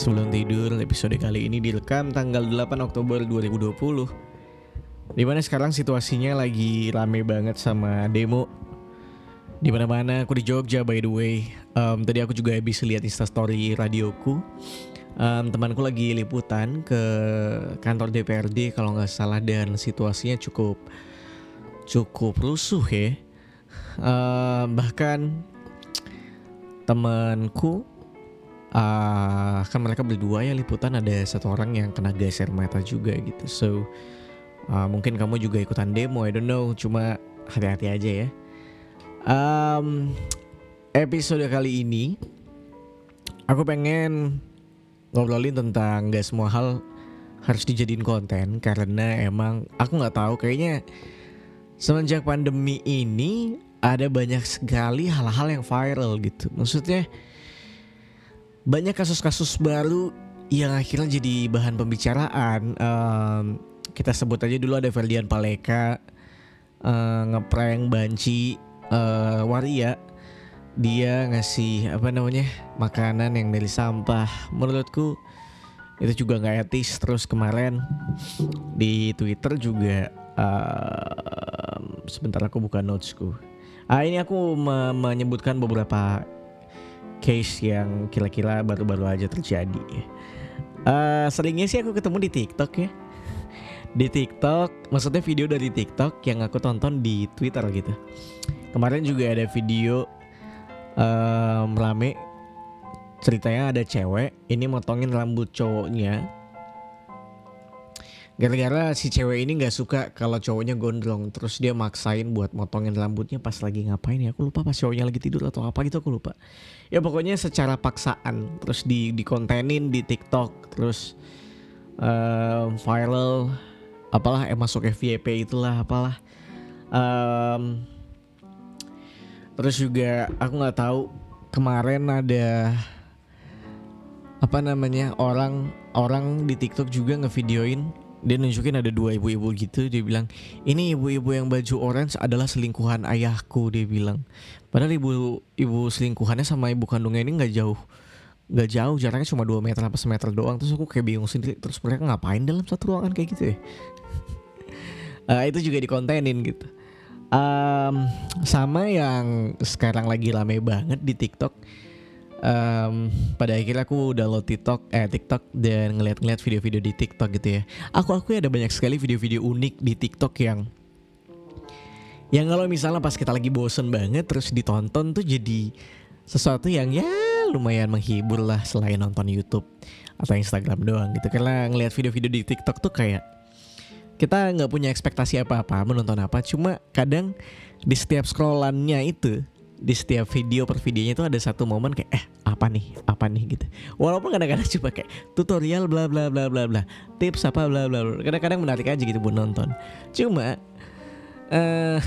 podcast sebelum tidur Episode kali ini direkam tanggal 8 Oktober 2020 Di mana sekarang situasinya lagi rame banget sama demo. Di mana mana aku di Jogja by the way. Um, Tadi aku juga habis lihat instastory radioku. Um, Temanku lagi liputan ke kantor DPRD kalau nggak salah Dan situasinya cukup cukup rusuh ya. Um, Bahkan temanku uh, kan mereka berdua ya liputan ada satu orang yang kena gas air mata juga gitu. So uh, mungkin kamu juga ikutan demo I don't know. Cuma hati-hati aja ya. Um, episode kali ini aku pengen ngobrolin tentang gak semua hal harus dijadiin konten karena emang aku nggak tahu kayaknya semenjak pandemi ini ada banyak sekali hal-hal yang viral gitu. Maksudnya banyak kasus-kasus baru yang akhirnya jadi bahan pembicaraan. Um, kita sebut aja dulu ada Ferdian Paleka uh, ngeprank Banci uh, Waria. Dia ngasih apa namanya makanan yang dari sampah. Menurutku itu juga nggak etis. Terus kemarin di Twitter juga uh, sebentar aku buka notesku. Ah ini aku me menyebutkan beberapa case yang kira-kira baru-baru aja terjadi. Uh, seringnya sih aku ketemu di TikTok ya. Di TikTok, maksudnya video dari TikTok yang aku tonton di Twitter gitu. Kemarin juga ada video um, rame ceritanya ada cewek ini motongin rambut cowoknya Gara-gara si cewek ini nggak suka kalau cowoknya gondrong, terus dia maksain buat motongin rambutnya pas lagi ngapain ya? Aku lupa pas cowoknya lagi tidur atau apa gitu aku lupa. Ya pokoknya secara paksaan, terus di dikontenin di TikTok, terus uh, viral, apalah eh masuk FYP itulah apalah. Um, terus juga aku nggak tahu kemarin ada apa namanya orang orang di TikTok juga ngevideoin dia nunjukin ada dua ibu-ibu gitu dia bilang ini ibu-ibu yang baju orange adalah selingkuhan ayahku dia bilang. Padahal ibu ibu selingkuhannya sama ibu kandungnya ini nggak jauh nggak jauh jaraknya cuma 2 meter apa semeter doang. Terus aku kayak bingung sendiri terus mereka ngapain dalam satu ruangan kayak gitu ya? Uh, itu juga dikontenin gitu. Um, sama yang sekarang lagi rame banget di TikTok um, pada akhirnya aku download TikTok eh TikTok dan ngeliat-ngeliat video-video di TikTok gitu ya. Aku aku ada banyak sekali video-video unik di TikTok yang yang kalau misalnya pas kita lagi bosen banget terus ditonton tuh jadi sesuatu yang ya lumayan menghibur lah selain nonton YouTube atau Instagram doang gitu karena ngeliat video-video di TikTok tuh kayak kita nggak punya ekspektasi apa-apa menonton apa cuma kadang di setiap scrollannya itu di setiap video per videonya itu ada satu momen kayak eh apa nih? Apa nih? gitu. Walaupun kadang-kadang cuma kayak tutorial bla bla bla bla bla tips apa bla bla bla. Kadang-kadang menarik aja gitu buat nonton. Cuma uh,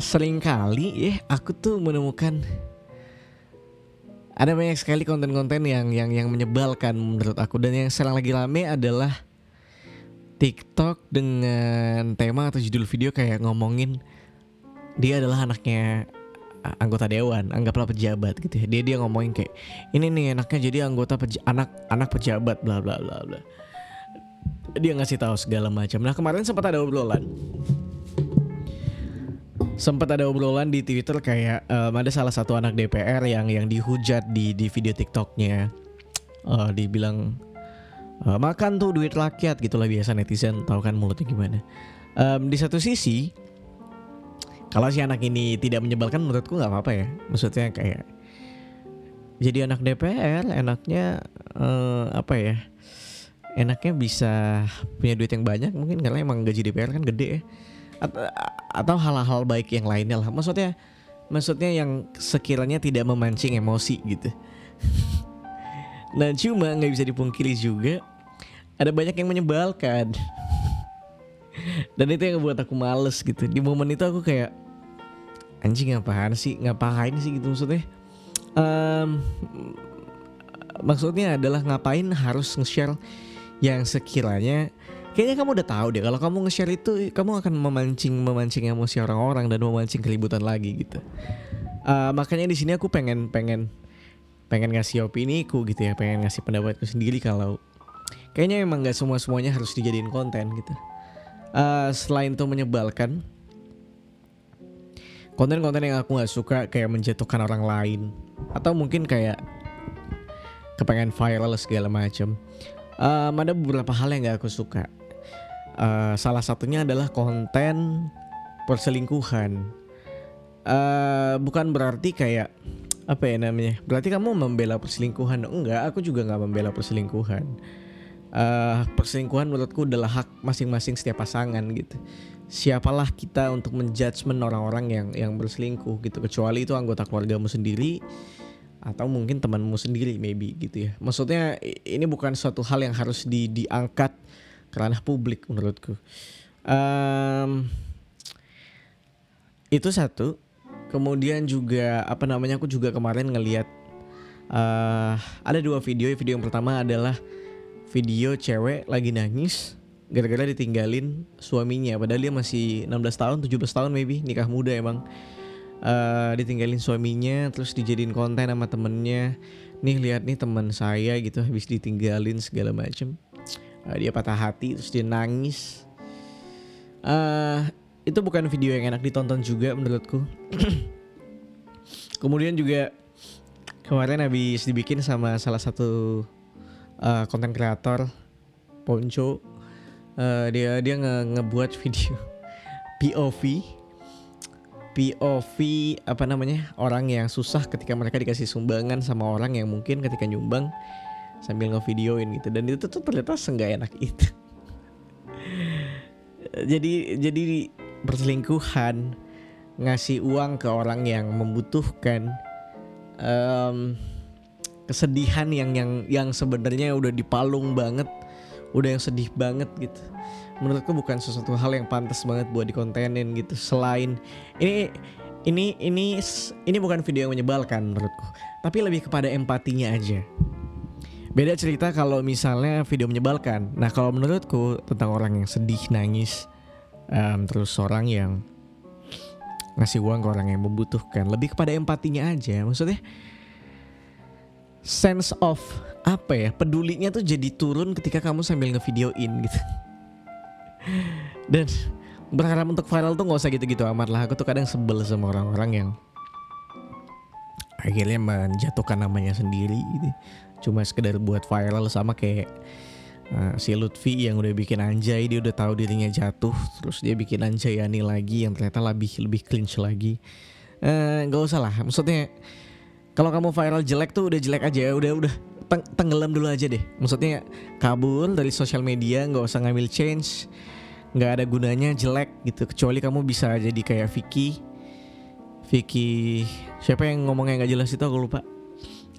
sering kali ya aku tuh menemukan ada banyak sekali konten-konten yang yang yang menyebalkan menurut aku. Dan yang sekarang lagi rame adalah TikTok dengan tema atau judul video kayak ngomongin dia adalah anaknya anggota dewan, anggaplah pejabat gitu ya. Dia dia ngomongin kayak ini nih enaknya jadi anggota peja anak anak pejabat bla bla bla bla. Dia ngasih tahu segala macam. Nah, kemarin sempat ada obrolan. Sempat ada obrolan di Twitter kayak um, ada salah satu anak DPR yang yang dihujat di di video TikToknya. Uh, dibilang uh, makan tuh duit rakyat gitulah biasa netizen tahu kan mulutnya gimana. Um, di satu sisi kalau si anak ini tidak menyebalkan menurutku nggak apa-apa ya. Maksudnya kayak jadi anak DPR enaknya uh, apa ya enaknya bisa punya duit yang banyak mungkin karena emang gaji DPR kan gede ya. Atau hal-hal baik yang lainnya lah. Maksudnya maksudnya yang sekiranya tidak memancing emosi gitu. Nah cuma nggak bisa dipungkiri juga ada banyak yang menyebalkan dan itu yang buat aku males gitu. Di momen itu aku kayak anjing ngapain sih? Ngapain sih? Gitu maksudnya. Um, maksudnya adalah ngapain harus nge-share yang sekiranya kayaknya kamu udah tahu deh kalau kamu nge-share itu kamu akan memancing memancing emosi orang-orang dan memancing keributan lagi gitu. Uh, makanya di sini aku pengen pengen pengen ngasih opini ku gitu ya pengen ngasih pendapatku sendiri kalau kayaknya emang nggak semua semuanya harus dijadiin konten gitu uh, selain itu menyebalkan konten-konten yang aku nggak suka kayak menjatuhkan orang lain atau mungkin kayak kepengen viral segala macam um, ada beberapa hal yang gak aku suka. Uh, salah satunya adalah konten perselingkuhan. Uh, bukan berarti kayak apa ya namanya berarti kamu membela perselingkuhan. Enggak aku juga nggak membela perselingkuhan uh, perselingkuhan menurutku adalah hak masing-masing setiap pasangan gitu siapalah kita untuk menjudgment orang-orang yang yang berselingkuh gitu kecuali itu anggota keluargamu sendiri atau mungkin temanmu sendiri maybe gitu ya. Maksudnya ini bukan suatu hal yang harus di, diangkat kerana publik menurutku. Um, itu satu. Kemudian juga apa namanya aku juga kemarin ngelihat uh, ada dua video. Video yang pertama adalah video cewek lagi nangis gara-gara ditinggalin suaminya. Padahal dia masih 16 tahun, 17 tahun maybe, nikah muda emang. Uh, ditinggalin suaminya terus dijadiin konten sama temennya. Nih lihat nih teman saya gitu habis ditinggalin segala macem. Uh, dia patah hati terus dia nangis. Uh, itu bukan video yang enak ditonton juga menurutku. Kemudian juga kemarin habis dibikin sama salah satu konten uh, kreator Ponco. Uh, dia dia nge ngebuat video POV POV apa namanya orang yang susah ketika mereka dikasih sumbangan sama orang yang mungkin ketika nyumbang sambil ngevideoin gitu. Dan itu tuh ternyata senggak enak itu. Jadi jadi perselingkuhan ngasih uang ke orang yang membutuhkan um, kesedihan yang yang yang sebenarnya udah dipalung banget udah yang sedih banget gitu. Menurutku bukan sesuatu hal yang pantas banget buat dikontenin gitu selain ini ini ini ini bukan video yang menyebalkan menurutku tapi lebih kepada empatinya aja. Beda cerita kalau misalnya video menyebalkan. Nah kalau menurutku tentang orang yang sedih nangis um, terus orang yang ngasih uang ke orang yang membutuhkan lebih kepada empatinya aja. Maksudnya sense of apa ya pedulinya tuh jadi turun ketika kamu sambil ngevideoin gitu. Dan berharap untuk viral tuh nggak usah gitu-gitu amat lah. Aku tuh kadang sebel sama orang-orang yang akhirnya menjatuhkan namanya sendiri gitu. Cuma sekedar buat viral sama kayak uh, si Lutfi yang udah bikin anjay dia udah tahu dirinya jatuh. Terus dia bikin anjayani lagi yang ternyata lebih lebih clinch lagi. Eh, nggak uh, usah lah. Maksudnya kalau kamu viral jelek tuh udah jelek aja udah udah teng tenggelam dulu aja deh. Maksudnya kabur dari sosial media nggak usah ngambil change nggak ada gunanya jelek gitu. Kecuali kamu bisa jadi kayak Vicky. Vicky siapa yang ngomongnya nggak jelas itu aku lupa.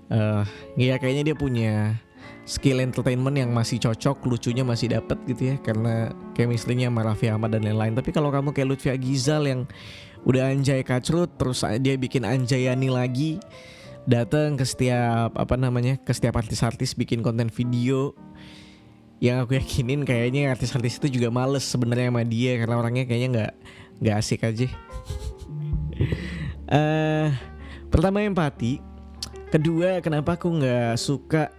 Uh, ya kayaknya dia punya skill entertainment yang masih cocok lucunya masih dapet gitu ya karena chemistry-nya sama Raffi Ahmad dan lain-lain. Tapi kalau kamu kayak Lutfi Agizal yang udah anjay kacrut terus dia bikin anjayani lagi datang ke setiap apa namanya ke setiap artis-artis bikin konten video yang aku yakinin kayaknya artis-artis itu juga males sebenarnya sama dia karena orangnya kayaknya nggak nggak asik aja. uh, pertama empati, kedua kenapa aku nggak suka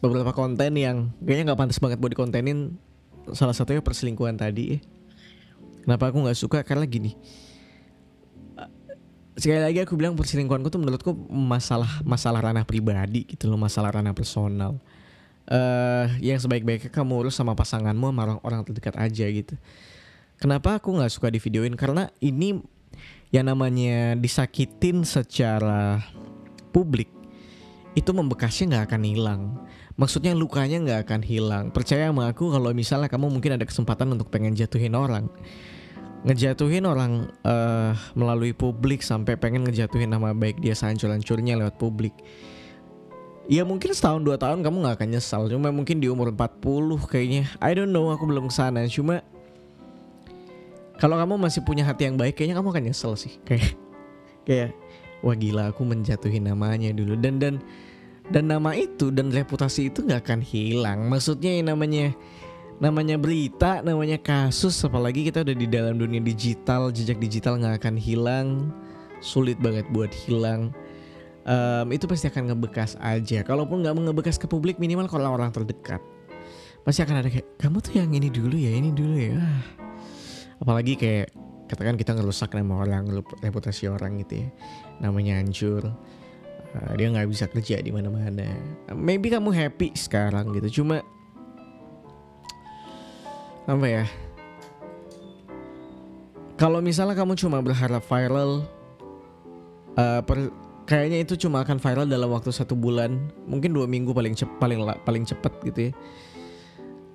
beberapa konten yang kayaknya nggak pantas banget buat dikontenin salah satunya perselingkuhan tadi. Kenapa aku nggak suka karena gini sekali lagi aku bilang perselingkuhanku tuh menurutku masalah masalah ranah pribadi gitu loh masalah ranah personal. Uh, yang sebaik-baiknya kamu urus sama pasanganmu sama orang, orang terdekat aja gitu. Kenapa aku nggak suka di videoin karena ini yang namanya disakitin secara publik itu membekasnya nggak akan hilang. Maksudnya lukanya nggak akan hilang. Percaya sama aku kalau misalnya kamu mungkin ada kesempatan untuk pengen jatuhin orang ngejatuhin orang uh, melalui publik sampai pengen ngejatuhin nama baik dia sehancur-hancurnya lewat publik. Ya mungkin setahun dua tahun kamu nggak akan nyesal. Cuma mungkin di umur 40 kayaknya. I don't know aku belum ke sana. Cuma Kalau kamu masih punya hati yang baik Kayaknya kamu akan nyesel sih. Kayak Kayak Wah gila aku menjatuhin namanya dulu. Dan dan Dan nama itu dan reputasi itu nggak akan hilang. Maksudnya yang namanya namanya berita, namanya kasus, apalagi kita udah di dalam dunia digital, jejak digital nggak akan hilang, sulit banget buat hilang. um, itu pasti akan ngebekas aja. Kalaupun nggak ngebekas ke publik minimal kalau orang terdekat pasti akan ada kayak kamu tuh yang ini dulu ya ini dulu ya. Apalagi kayak katakan kita ngerusak nama orang, reputasi orang gitu ya, namanya hancur. Uh, dia nggak bisa kerja di mana-mana. Maybe kamu happy sekarang gitu, cuma apa ya? Kalau misalnya kamu cuma berharap viral, uh, per, kayaknya itu cuma akan viral dalam waktu satu bulan mungkin dua minggu paling cep, paling paling cepet gitu ya.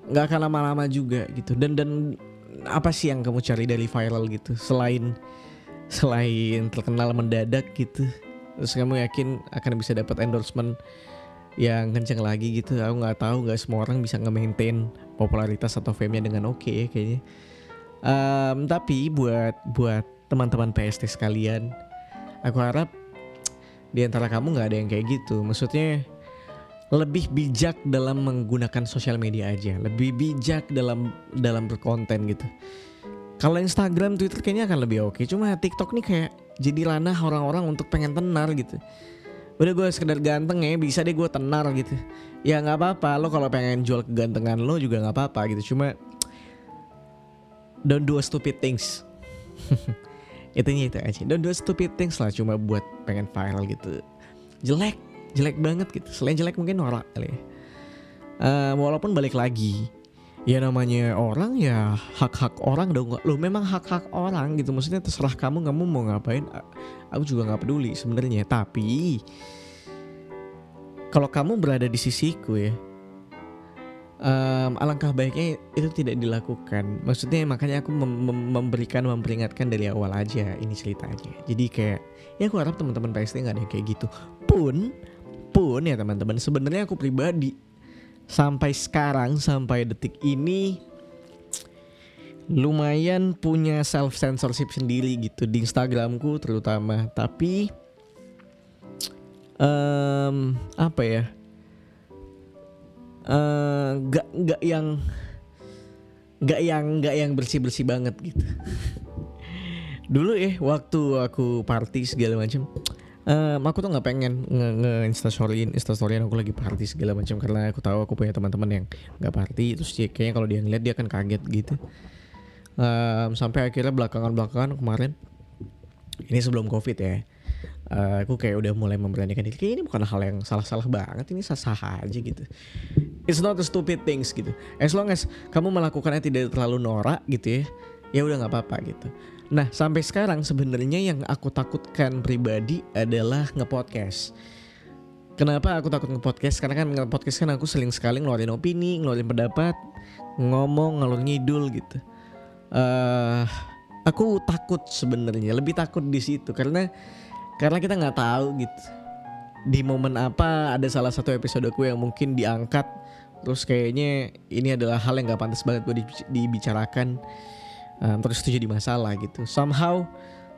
Nggak akan lama-lama juga gitu. Dan dan apa sih yang kamu cari dari viral gitu? Selain selain terkenal mendadak gitu. Terus kamu yakin akan bisa dapat endorsement yang kenceng lagi gitu? Aku nggak tahu nggak semua orang bisa nge-maintain popularitas atau fame-nya dengan oke okay, kayaknya um, tapi buat buat teman-teman PST sekalian aku harap di antara kamu nggak ada yang kayak gitu. Maksudnya lebih bijak dalam menggunakan sosial media aja, lebih bijak dalam dalam berkonten gitu. Kalau Instagram, Twitter kayaknya akan lebih oke. Cuma TikTok nih kayak jadi ranah orang-orang untuk pengen tenar gitu. Udah gue sekedar ganteng ya, bisa deh gue tenar gitu. Ya nggak apa-apa, lo kalau pengen jual kegantengan lo juga nggak apa-apa gitu. Cuma don't do stupid things. itunya itu aja don't do stupid things lah cuma buat pengen viral gitu jelek jelek banget gitu selain jelek mungkin norak kali ya uh, walaupun balik lagi ya namanya orang ya hak-hak orang dong lo memang hak-hak orang gitu maksudnya terserah kamu kamu mau ngapain aku juga nggak peduli sebenarnya tapi kalau kamu berada di sisiku ya um, alangkah baiknya itu tidak dilakukan. Maksudnya makanya aku mem mem memberikan memperingatkan dari awal aja ini ceritanya. Jadi kayak ya aku harap teman-teman PST nggak ada yang kayak gitu. Pun pun ya teman-teman sebenarnya aku pribadi sampai sekarang sampai detik ini lumayan punya self censorship sendiri gitu di Instagramku terutama. Tapi um, apa ya? uh, gak nggak yang nggak yang nggak yang bersih bersih banget gitu dulu ya waktu aku party segala macam um, aku tuh nggak pengen nge, nge instastoryin instastoryin aku lagi party segala macam karena aku tahu aku punya teman-teman yang nggak party terus dia kayaknya kalau dia ngeliat dia akan kaget gitu. Um, sampai akhirnya belakangan belakangan kemarin ini sebelum covid ya uh, aku kayak udah mulai memberanikan diri kayak ini bukan hal yang salah-salah banget ini sah-sah aja gitu. It's not a stupid things gitu. As long as kamu melakukannya tidak terlalu norak gitu ya ya udah nggak apa-apa gitu nah sampai sekarang sebenarnya yang aku takutkan pribadi adalah ngepodcast Kenapa aku takut nge-podcast? Karena kan nge-podcast kan aku sering sekali ngeluarin opini, ngeluarin pendapat, ngomong, ngalur ngidul gitu. Uh, aku takut sebenarnya, lebih takut di situ karena karena kita nggak tahu gitu di momen apa ada salah satu episode aku yang mungkin diangkat terus kayaknya ini adalah hal yang gak pantas banget buat dibicarakan um, terus itu jadi masalah gitu. Somehow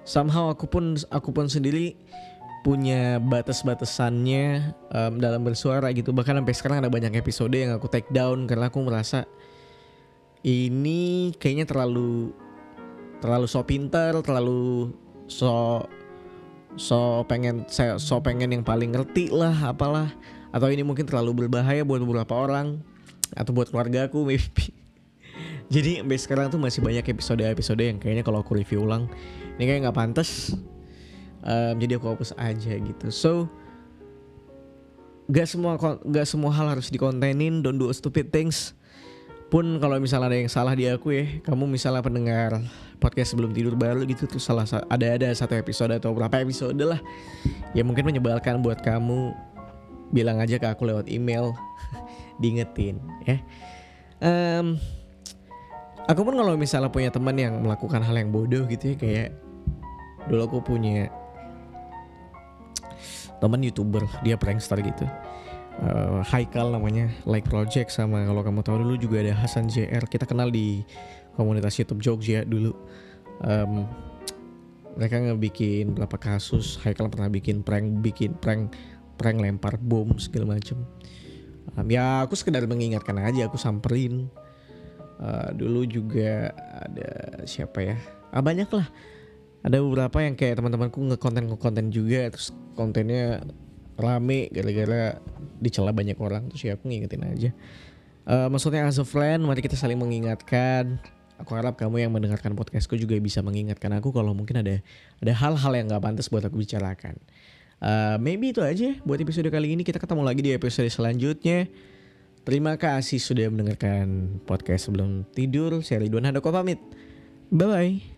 somehow aku pun aku pun sendiri punya batas-batasannya um, dalam bersuara gitu. Bahkan sampai sekarang ada banyak episode yang aku take down karena aku merasa ini kayaknya terlalu terlalu so pinter terlalu so so pengen so pengen yang paling ngerti lah apalah. Atau ini mungkin terlalu berbahaya buat beberapa orang atau buat keluarga aku maybe jadi sampai sekarang tuh masih banyak episode-episode yang kayaknya kalau aku review ulang ini kayak nggak pantas um, jadi aku hapus aja gitu. So gak semua gak semua hal harus dikontenin don't do stupid things. Pun kalau misalnya ada yang salah di aku ya kamu misalnya pendengar podcast sebelum tidur baru gitu tuh salah ada ada satu episode atau berapa episode lah ya mungkin menyebalkan buat kamu. Bilang aja ke aku lewat email diingetin ya. Um, aku pun kalau misalnya punya teman yang melakukan hal yang bodoh gitu ya kayak dulu aku punya teman youtuber dia prankster gitu. Uh, Haikal namanya Like Project sama kalau kamu tahu dulu juga ada Hasan JR kita kenal di komunitas YouTube Jogja dulu. Um, mereka ngebikin berapa kasus Haikal pernah bikin prank bikin prank prank lempar bom segala macem. Um, ya aku sekedar mengingatkan aja aku samperin uh, dulu juga ada siapa ya ah, banyak lah ada beberapa yang kayak teman-temanku ngekonten ngekonten juga terus kontennya rame gara-gara dicela banyak orang terus ya aku ngingetin aja. Uh, maksudnya as a friend mari kita saling mengingatkan. Aku harap kamu yang mendengarkan podcastku juga bisa mengingatkan aku kalau mungkin ada ada hal-hal yang nggak pantas buat aku bicarakan. Uh, maybe itu aja buat episode kali ini. Kita ketemu lagi di episode selanjutnya. Terima kasih sudah mendengarkan podcast sebelum tidur. Saya Ridwan Handoko pamit. Bye-bye.